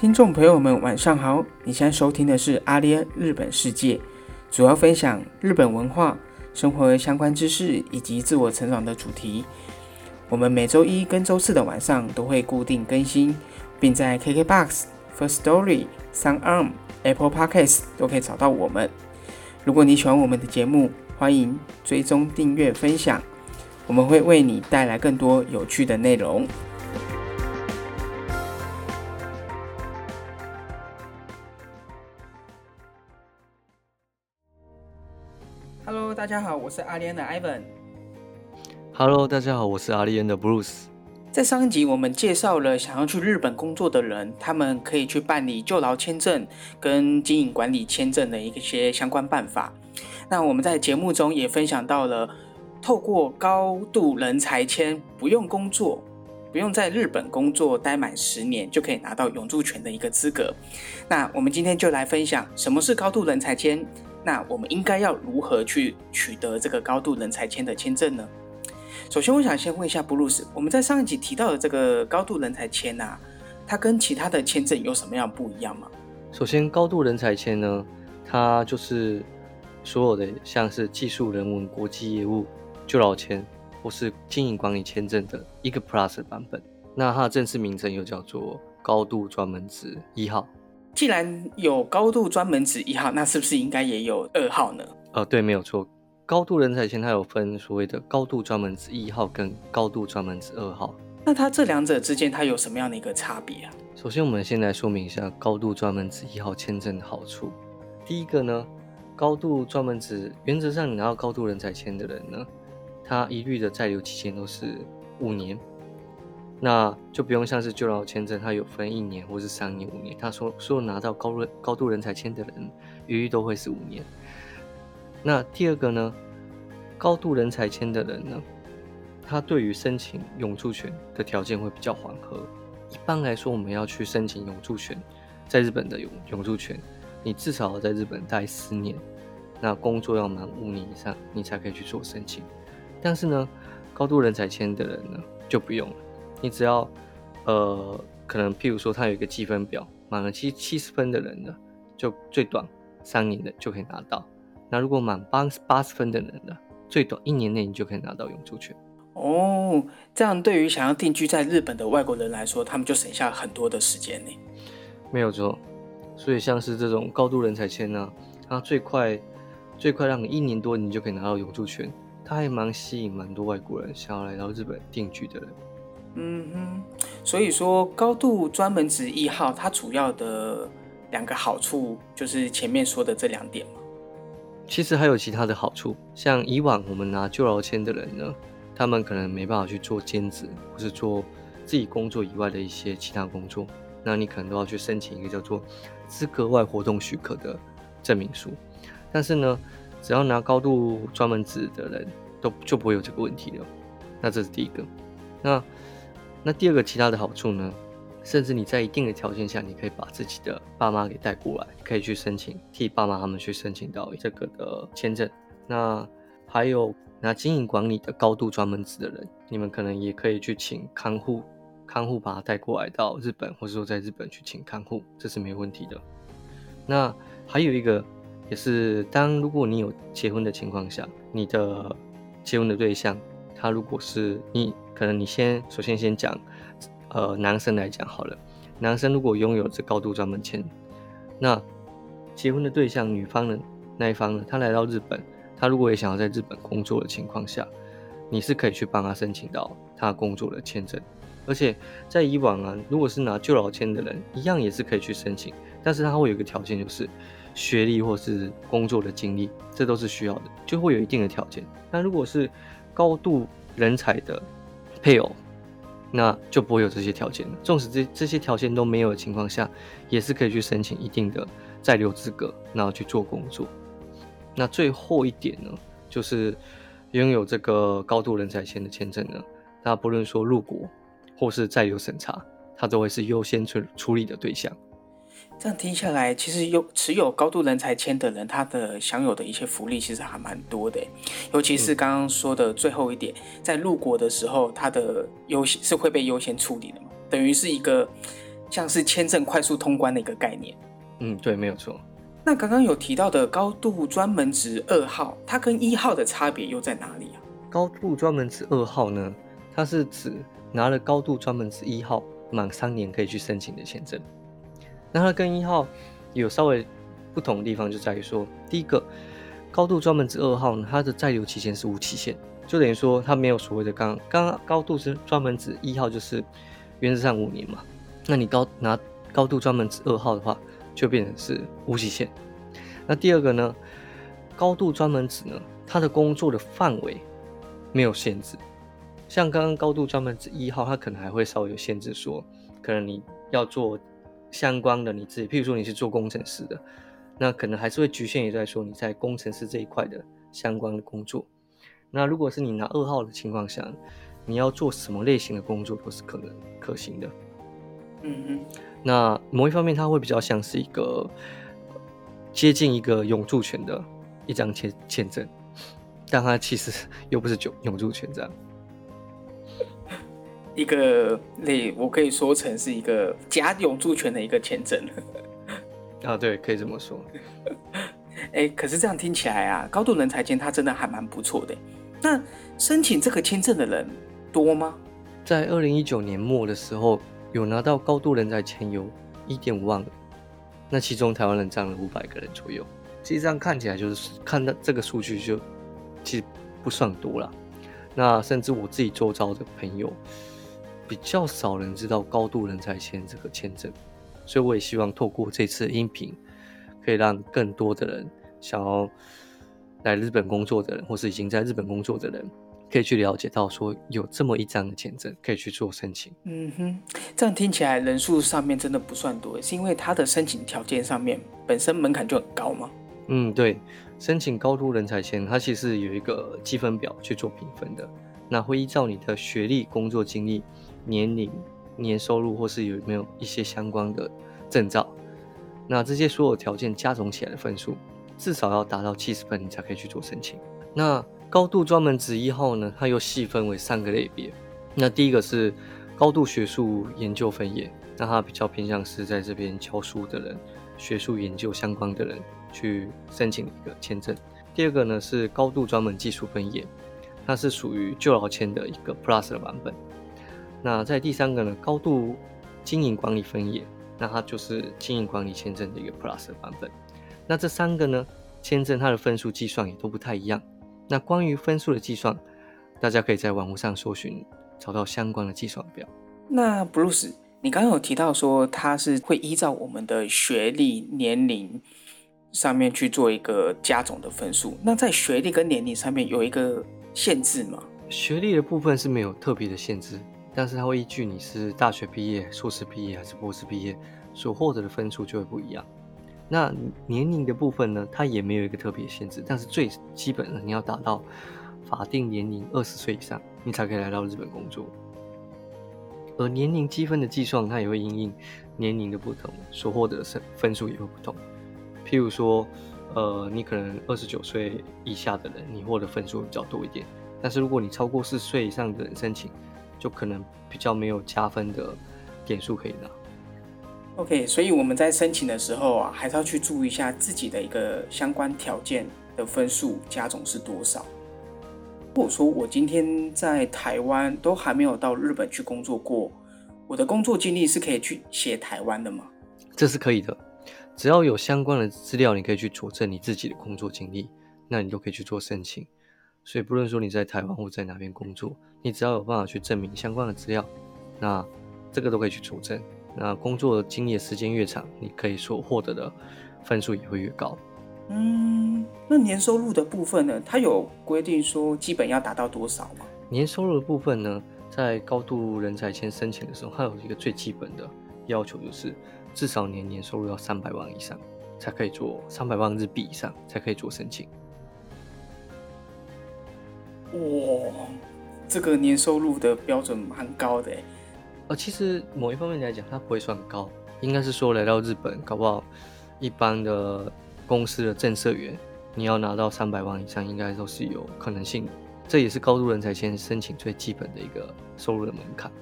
听众朋友们，晚上好！你现在收听的是阿联日本世界，主要分享日本文化、生活相关知识以及自我成长的主题。我们每周一跟周四的晚上都会固定更新，并在 KKBOX、First Story、SoundArm、Apple Podcasts 都可以找到我们。如果你喜欢我们的节目，欢迎追踪、订阅、分享，我们会为你带来更多有趣的内容。Hello，大家好，我是阿联的 Ivan。Hello，大家好，我是阿利恩的 Bruce。在上一集，我们介绍了想要去日本工作的人，他们可以去办理就劳签证跟经营管理签证的一些相关办法。那我们在节目中也分享到了，透过高度人才签，不用工作，不用在日本工作待满十年，就可以拿到永住权的一个资格。那我们今天就来分享什么是高度人才签，那我们应该要如何去取得这个高度人才签的签证呢？首先，我想先问一下布鲁斯，我们在上一集提到的这个高度人才签啊，它跟其他的签证有什么样不一样吗？首先，高度人才签呢，它就是所有的像是技术人文、国际业务、就老签或是经营管理签证的一个 Plus 版本。那它的正式名称又叫做高度专门职一号。既然有高度专门指一号，那是不是应该也有二号呢？呃，对，没有错。高度人才签它有分所谓的高度专门指一号跟高度专门指二号。那它这两者之间它有什么样的一个差别啊？首先，我们先来说明一下高度专门指一号签证的好处。第一个呢，高度专门指原则上你拿到高度人才签的人呢，他一律的在留期限都是五年，那就不用像是就劳签证，它有分一年或是三年、五年。他说说拿到高人高度人才签的人，一律都会是五年。那第二个呢，高度人才签的人呢，他对于申请永住权的条件会比较缓和。一般来说，我们要去申请永住权，在日本的永永住权，你至少要在日本待十年，那工作要满五年以上，你才可以去做申请。但是呢，高度人才签的人呢就不用了，你只要呃，可能譬如说他有一个积分表，满了七七十分的人呢，就最短三年的就可以拿到。那如果满八八十分的人呢，最短一年内你就可以拿到永住权。哦，这样对于想要定居在日本的外国人来说，他们就省下很多的时间呢。没有错，所以像是这种高度人才签呢、它最快最快让你一年多你就可以拿到永住权，它还蛮吸引蛮多外国人想要来到日本定居的人。嗯哼，所以说高度专门职一号，它主要的两个好处就是前面说的这两点嘛。其实还有其他的好处，像以往我们拿旧劳签的人呢，他们可能没办法去做兼职，或是做自己工作以外的一些其他工作，那你可能都要去申请一个叫做资格外活动许可的证明书。但是呢，只要拿高度专门职的人，都就不会有这个问题了。那这是第一个。那那第二个其他的好处呢？甚至你在一定的条件下，你可以把自己的爸妈给带过来，可以去申请，替爸妈他们去申请到这个的签证。那还有拿经营管理的高度专门职的人，你们可能也可以去请看护，看护把他带过来到日本，或者说在日本去请看护，这是没问题的。那还有一个也是，当如果你有结婚的情况下，你的结婚的对象，他如果是你，可能你先首先先讲。呃，男生来讲好了，男生如果拥有这高度专门签，那结婚的对象女方的那一方呢，他来到日本，他如果也想要在日本工作的情况下，你是可以去帮他申请到他工作的签证。而且在以往啊，如果是拿旧老签的人，一样也是可以去申请，但是他会有一个条件，就是学历或是工作的经历，这都是需要的，就会有一定的条件。那如果是高度人才的配偶，那就不会有这些条件了。纵使这这些条件都没有的情况下，也是可以去申请一定的在留资格，然后去做工作。那最后一点呢，就是拥有这个高度人才签的签证呢，那不论说入国或是在留审查，它都会是优先处处理的对象。这样听下来，其实有持有高度人才签的人，他的享有的一些福利其实还蛮多的，尤其是刚刚说的最后一点，在入国的时候，他的优先是会被优先处理的嘛，等于是一个像是签证快速通关的一个概念。嗯，对，没有错。那刚刚有提到的高度专门职二号，它跟一号的差别又在哪里啊？高度专门职二号呢，它是指拿了高度专门职一号满三年可以去申请的签证。那它跟一号有稍微不同的地方，就在于说，第一个高度专门指二号呢，它的在留期限是无期限，就等于说它没有所谓的刚刚高度是专门指一号就是原则上五年嘛，那你高拿高度专门指二号的话。就变成是无期限。那第二个呢？高度专门指呢？它的工作的范围没有限制。像刚刚高度专门指一号，它可能还会稍微有限制，说可能你要做相关的你自己，譬如说你是做工程师的，那可能还是会局限于在说你在工程师这一块的相关的工作。那如果是你拿二号的情况下，你要做什么类型的工作都是可能可行的。嗯嗯。那某一方面，它会比较像是一个接近一个永住权的一张签签证，但它其实又不是永永住权这样。一个类，我可以说成是一个假永住权的一个签证。啊，对，可以这么说。哎，可是这样听起来啊，高度人才签它真的还蛮不错的。那申请这个签证的人多吗？在二零一九年末的时候。有拿到高度人才签有一点五万，那其中台湾人占了五百个人左右。其实这样看起来就是看到这个数据就其实不算多了。那甚至我自己周遭的朋友比较少人知道高度人才签这个签证，所以我也希望透过这次音频，可以让更多的人想要来日本工作的人，或是已经在日本工作的人。可以去了解到说有这么一张的签证可以去做申请。嗯哼，这样听起来人数上面真的不算多，是因为它的申请条件上面本身门槛就很高吗？嗯，对，申请高度人才签，它其实有一个积分表去做评分的，那会依照你的学历、工作经历、年龄、年收入或是有没有一些相关的证照，那这些所有条件加总起来的分数，至少要达到七十分，你才可以去做申请。那高度专门职一号呢，它又细分为三个类别。那第一个是高度学术研究分野，那它比较偏向是在这边教书的人、学术研究相关的人去申请一个签证。第二个呢是高度专门技术分野，它是属于就劳签的一个 Plus 的版本。那在第三个呢，高度经营管理分野，那它就是经营管理签证的一个 Plus 的版本。那这三个呢，签证它的分数计算也都不太一样。那关于分数的计算，大家可以在网络上搜寻，找到相关的计算表。那 Bruce，你刚刚有提到说，它是会依照我们的学历、年龄上面去做一个加总的分数。那在学历跟年龄上面有一个限制吗？学历的部分是没有特别的限制，但是它会依据你是大学毕业、硕士毕业还是博士毕业，所获得的分数就会不一样。那年龄的部分呢，它也没有一个特别限制，但是最基本的你要达到法定年龄二十岁以上，你才可以来到日本工作。而年龄积分的计算，它也会因应年龄的不同，所获得的分数也会不同。譬如说，呃，你可能二十九岁以下的人，你获得分数比较多一点，但是如果你超过四十岁以上的人申请，就可能比较没有加分的点数可以拿。OK，所以我们在申请的时候啊，还是要去注意一下自己的一个相关条件的分数加总是多少。如果说我今天在台湾都还没有到日本去工作过，我的工作经历是可以去写台湾的吗？这是可以的，只要有相关的资料，你可以去佐证你自己的工作经历，那你都可以去做申请。所以不论说你在台湾或在哪边工作，你只要有办法去证明相关的资料，那这个都可以去佐证。那工作经验时间越长，你可以所获得的分数也会越高。嗯，那年收入的部分呢？它有规定说基本要达到多少吗？年收入的部分呢，在高度人才签申请的时候，它有一个最基本的要求，就是至少年年收入要三百万以上，才可以做三百万日币以上才可以做申请。哇，这个年收入的标准蛮高的呃，其实某一方面来讲，它不会算高，应该是说来到日本，搞不好一般的公司的正社员，你要拿到三百万以上，应该都是有可能性的。这也是高度人才签申请最基本的一个收入的门槛。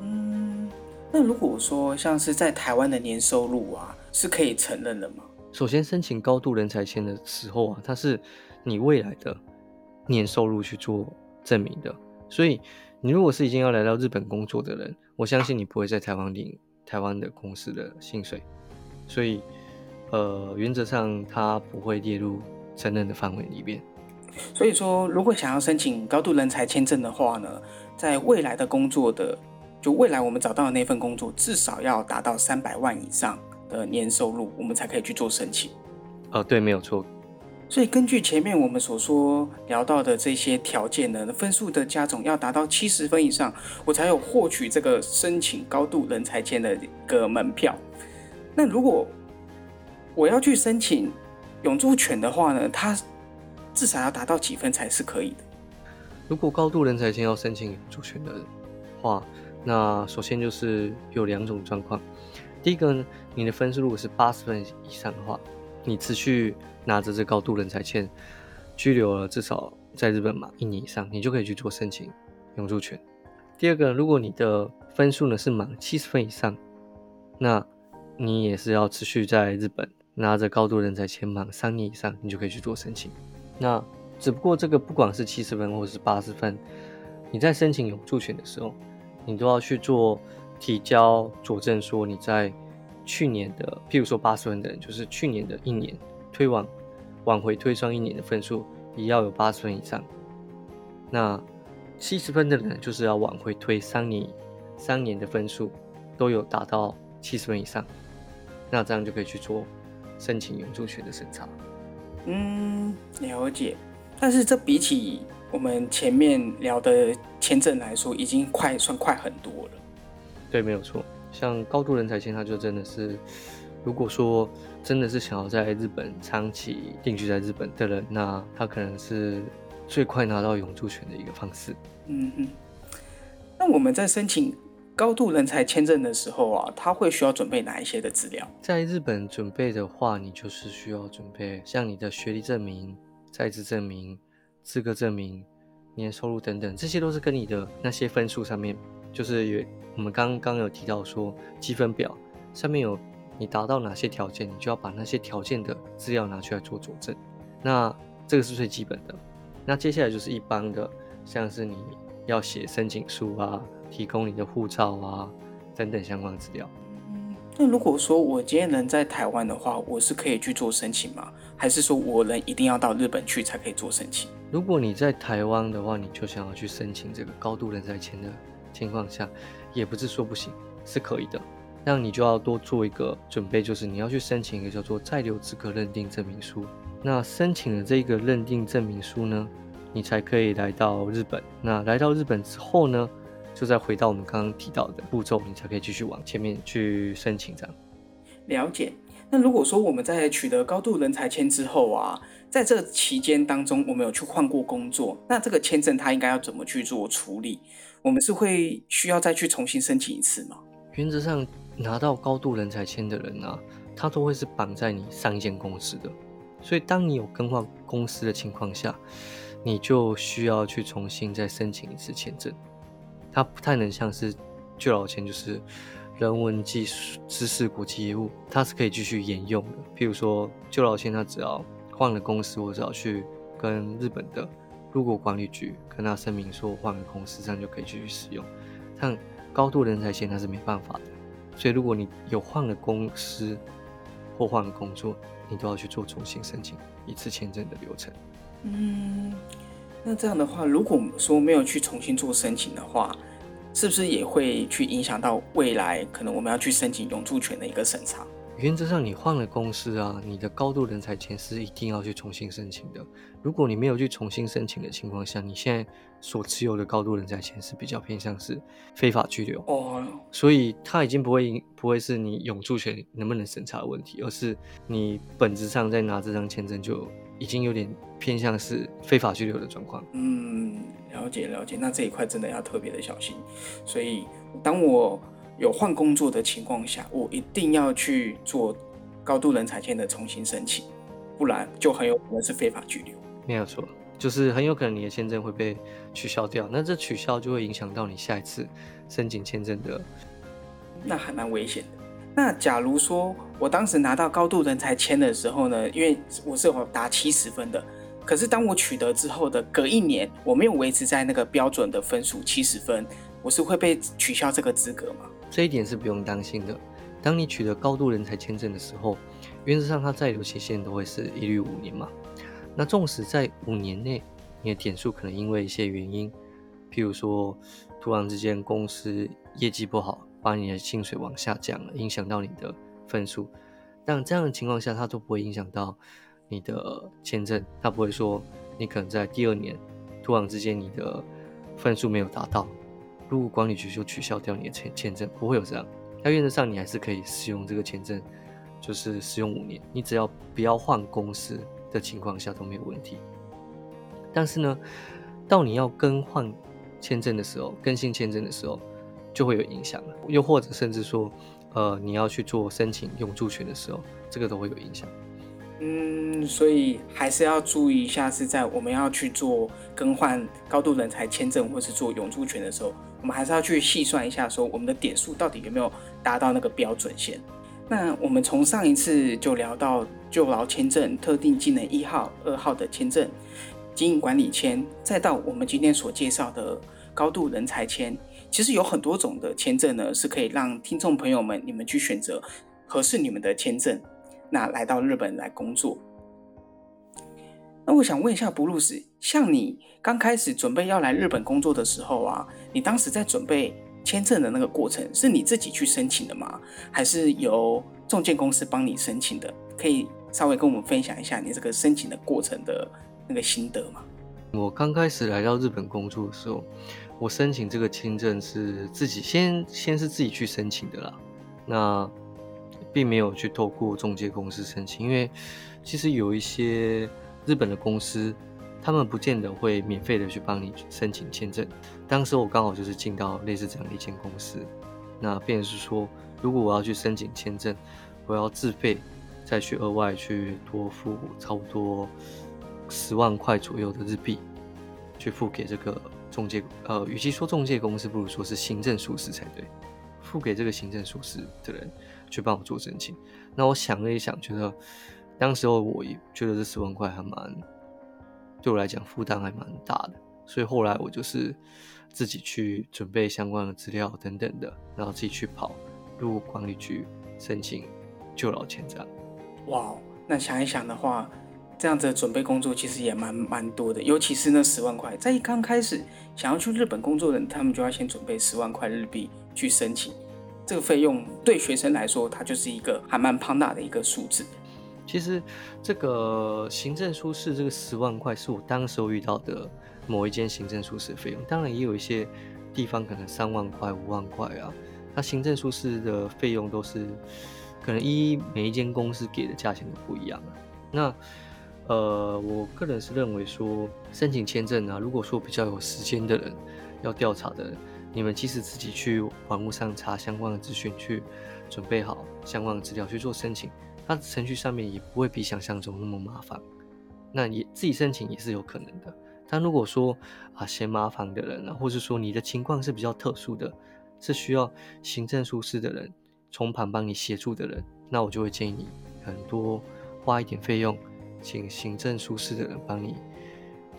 嗯，那如果说像是在台湾的年收入啊，是可以承认的吗？首先申请高度人才签的时候啊，它是你未来的年收入去做证明的。所以你如果是已经要来到日本工作的人，我相信你不会在台湾领台湾的公司的薪水。所以，呃，原则上它不会列入承认的范围里边。所以说，如果想要申请高度人才签证的话呢，在未来的工作的，就未来我们找到的那份工作，至少要达到三百万以上的年收入，我们才可以去做申请。哦，对，没有错。所以根据前面我们所说聊到的这些条件呢，分数的加总要达到七十分以上，我才有获取这个申请高度人才签的一个门票。那如果我要去申请永住权的话呢，它至少要达到几分才是可以的？如果高度人才签要申请永住权的话，那首先就是有两种状况。第一个呢，你的分数如果是八十分以上的话，你持续拿着这高度人才签居留了至少在日本嘛一年以上，你就可以去做申请永住权。第二个，如果你的分数呢是满七十分以上，那你也是要持续在日本拿着高度人才签满三年以上，你就可以去做申请。那只不过这个不管是七十分或者是八十分，你在申请永住权的时候，你都要去做提交佐证，说你在去年的，譬如说八十分的人，就是去年的一年推往往回推算一年的分数，也要有八十分以上。那七十分的人就是要往回推三年，三年的分数都有达到七十分以上。那这样就可以去做申请永住权的审查。嗯，了解。但是这比起我们前面聊的签证来说，已经快算快很多了。对，没有错。像高度人才签，他就真的是，如果说真的是想要在日本长期定居在日本的人，那他可能是最快拿到永住权的一个方式。嗯嗯。那我们在申请。高度人才签证的时候啊，他会需要准备哪一些的资料？在日本准备的话，你就是需要准备像你的学历证明、在职证明、资格证明、年收入等等，这些都是跟你的那些分数上面，就是有我们刚刚有提到说积分表上面有你达到哪些条件，你就要把那些条件的资料拿出来做佐证。那这个是最基本的。那接下来就是一般的，像是你要写申请书啊。提供你的护照啊等等相关资料。嗯，那如果说我今天人在台湾的话，我是可以去做申请吗？还是说我人一定要到日本去才可以做申请？如果你在台湾的话，你就想要去申请这个高度人才签的情况下，也不是说不行，是可以的。那你就要多做一个准备，就是你要去申请一个叫做在留资格认定证明书。那申请了这个认定证明书呢，你才可以来到日本。那来到日本之后呢？就再回到我们刚刚提到的步骤，你才可以继续往前面去申请这样。了解。那如果说我们在取得高度人才签之后啊，在这期间当中，我们有去换过工作，那这个签证它应该要怎么去做处理？我们是会需要再去重新申请一次吗？原则上，拿到高度人才签的人啊，他都会是绑在你上一间公司的，所以当你有更换公司的情况下，你就需要去重新再申请一次签证。它不太能像是旧老签，就是人文技术知识国际业务，它是可以继续沿用的。譬如说旧老签，它只要换了公司，或者要去跟日本的入国管理局跟他声明说换了公司，这样就可以继续使用。但高度人才签它是没办法的，所以如果你有换了公司或换了工作，你都要去做重新申请一次签证的流程。嗯。那这样的话，如果说没有去重新做申请的话，是不是也会去影响到未来可能我们要去申请永住权的一个审查？原则上，你换了公司啊，你的高度人才签是一定要去重新申请的。如果你没有去重新申请的情况下，你现在所持有的高度人才签是比较偏向是非法拘留哦，所以它已经不会不会是你永住权能不能审查的问题，而是你本质上在拿这张签证就已经有点偏向是非法拘留的状况。嗯，了解了解，那这一块真的要特别的小心。所以当我有换工作的情况下，我一定要去做高度人才签的重新申请，不然就很有可能是非法拘留。没有错，就是很有可能你的签证会被取消掉，那这取消就会影响到你下一次申请签证的那还蛮危险的。那假如说我当时拿到高度人才签的时候呢，因为我是有达七十分的，可是当我取得之后的隔一年，我没有维持在那个标准的分数七十分，我是会被取消这个资格吗？这一点是不用担心的。当你取得高度人才签证的时候，原则上它在留期限都会是一律五年嘛。那纵使在五年内，你的点数可能因为一些原因，譬如说突然之间公司业绩不好，把你的薪水往下降了，影响到你的分数，但这样的情况下，它都不会影响到你的签证，它不会说你可能在第二年突然之间你的分数没有达到，如果管理局就取消掉你的签签证，不会有这样。那原则上，你还是可以使用这个签证，就是使用五年。你只要不要换公司的情况下都没有问题。但是呢，到你要更换签证的时候，更新签证的时候，就会有影响了。又或者甚至说，呃，你要去做申请永住权的时候，这个都会有影响。嗯，所以还是要注意一下，是在我们要去做更换高度人才签证或是做永住权的时候。我们还是要去细算一下，说我们的点数到底有没有达到那个标准线。那我们从上一次就聊到就劳签证、特定技能一号、二号的签证、经营管理签，再到我们今天所介绍的高度人才签，其实有很多种的签证呢，是可以让听众朋友们你们去选择合适你们的签证，那来到日本来工作。那我想问一下，布鲁斯，像你刚开始准备要来日本工作的时候啊，你当时在准备签证的那个过程，是你自己去申请的吗？还是由中介公司帮你申请的？可以稍微跟我们分享一下你这个申请的过程的那个心得吗？我刚开始来到日本工作的时候，我申请这个签证是自己先先是自己去申请的啦，那并没有去透过中介公司申请，因为其实有一些。日本的公司，他们不见得会免费的去帮你申请签证。当时我刚好就是进到类似这样的一间公司，那便是说，如果我要去申请签证，我要自费再去额外去多付差不多十万块左右的日币，去付给这个中介。呃，与其说中介公司，不如说是行政书司才对，付给这个行政书司的人去帮我做申请。那我想了一想，觉得。当时候我也觉得这十万块还蛮，对我来讲负担还蛮大的，所以后来我就是自己去准备相关的资料等等的，然后自己去跑入管理局申请就老签证。哇，那想一想的话，这样子的准备工作其实也蛮蛮多的，尤其是那十万块，在一刚开始想要去日本工作的人，他们就要先准备十万块日币去申请，这个费用对学生来说，它就是一个还蛮庞大的一个数字。其实这个行政书室这个十万块是我当时候遇到的某一间行政书室的费用，当然也有一些地方可能三万块、五万块啊。它行政书室的费用都是可能一每一间公司给的价钱都不一样啊。那呃，我个人是认为说申请签证啊，如果说比较有时间的人要调查的，你们即使自己去网络上查相关的资讯，去准备好相关的资料去做申请。它程序上面也不会比想象中那么麻烦，那也自己申请也是有可能的。但如果说啊嫌麻烦的人啊，或者说你的情况是比较特殊的，是需要行政书士的人从旁帮你协助的人，那我就会建议你很多花一点费用，请行政书士的人帮你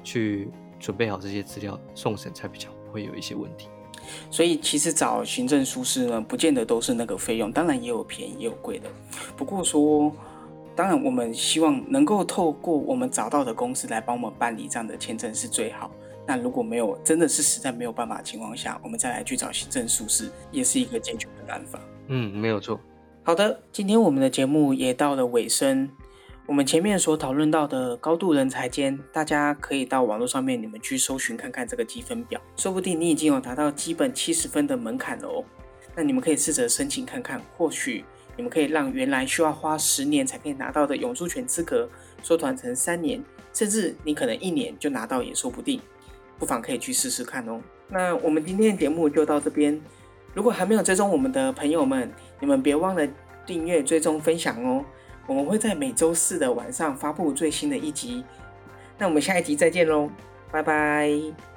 去准备好这些资料送审，才比较不会有一些问题。所以其实找行政书师呢，不见得都是那个费用，当然也有便宜也有贵的。不过说，当然我们希望能够透过我们找到的公司来帮我们办理这样的签证是最好。那如果没有，真的是实在没有办法的情况下，我们再来去找行政书师，也是一个解决的办法。嗯，没有错。好的，今天我们的节目也到了尾声。我们前面所讨论到的高度人才间，大家可以到网络上面你们去搜寻看看这个积分表，说不定你已经有达到基本七十分的门槛了哦。那你们可以试着申请看看，或许你们可以让原来需要花十年才可以拿到的永住权资格缩短成三年，甚至你可能一年就拿到也说不定。不妨可以去试试看哦。那我们今天的节目就到这边，如果还没有追踪我们的朋友们，你们别忘了订阅、追踪、分享哦。我们会在每周四的晚上发布最新的一集，那我们下一集再见喽，拜拜。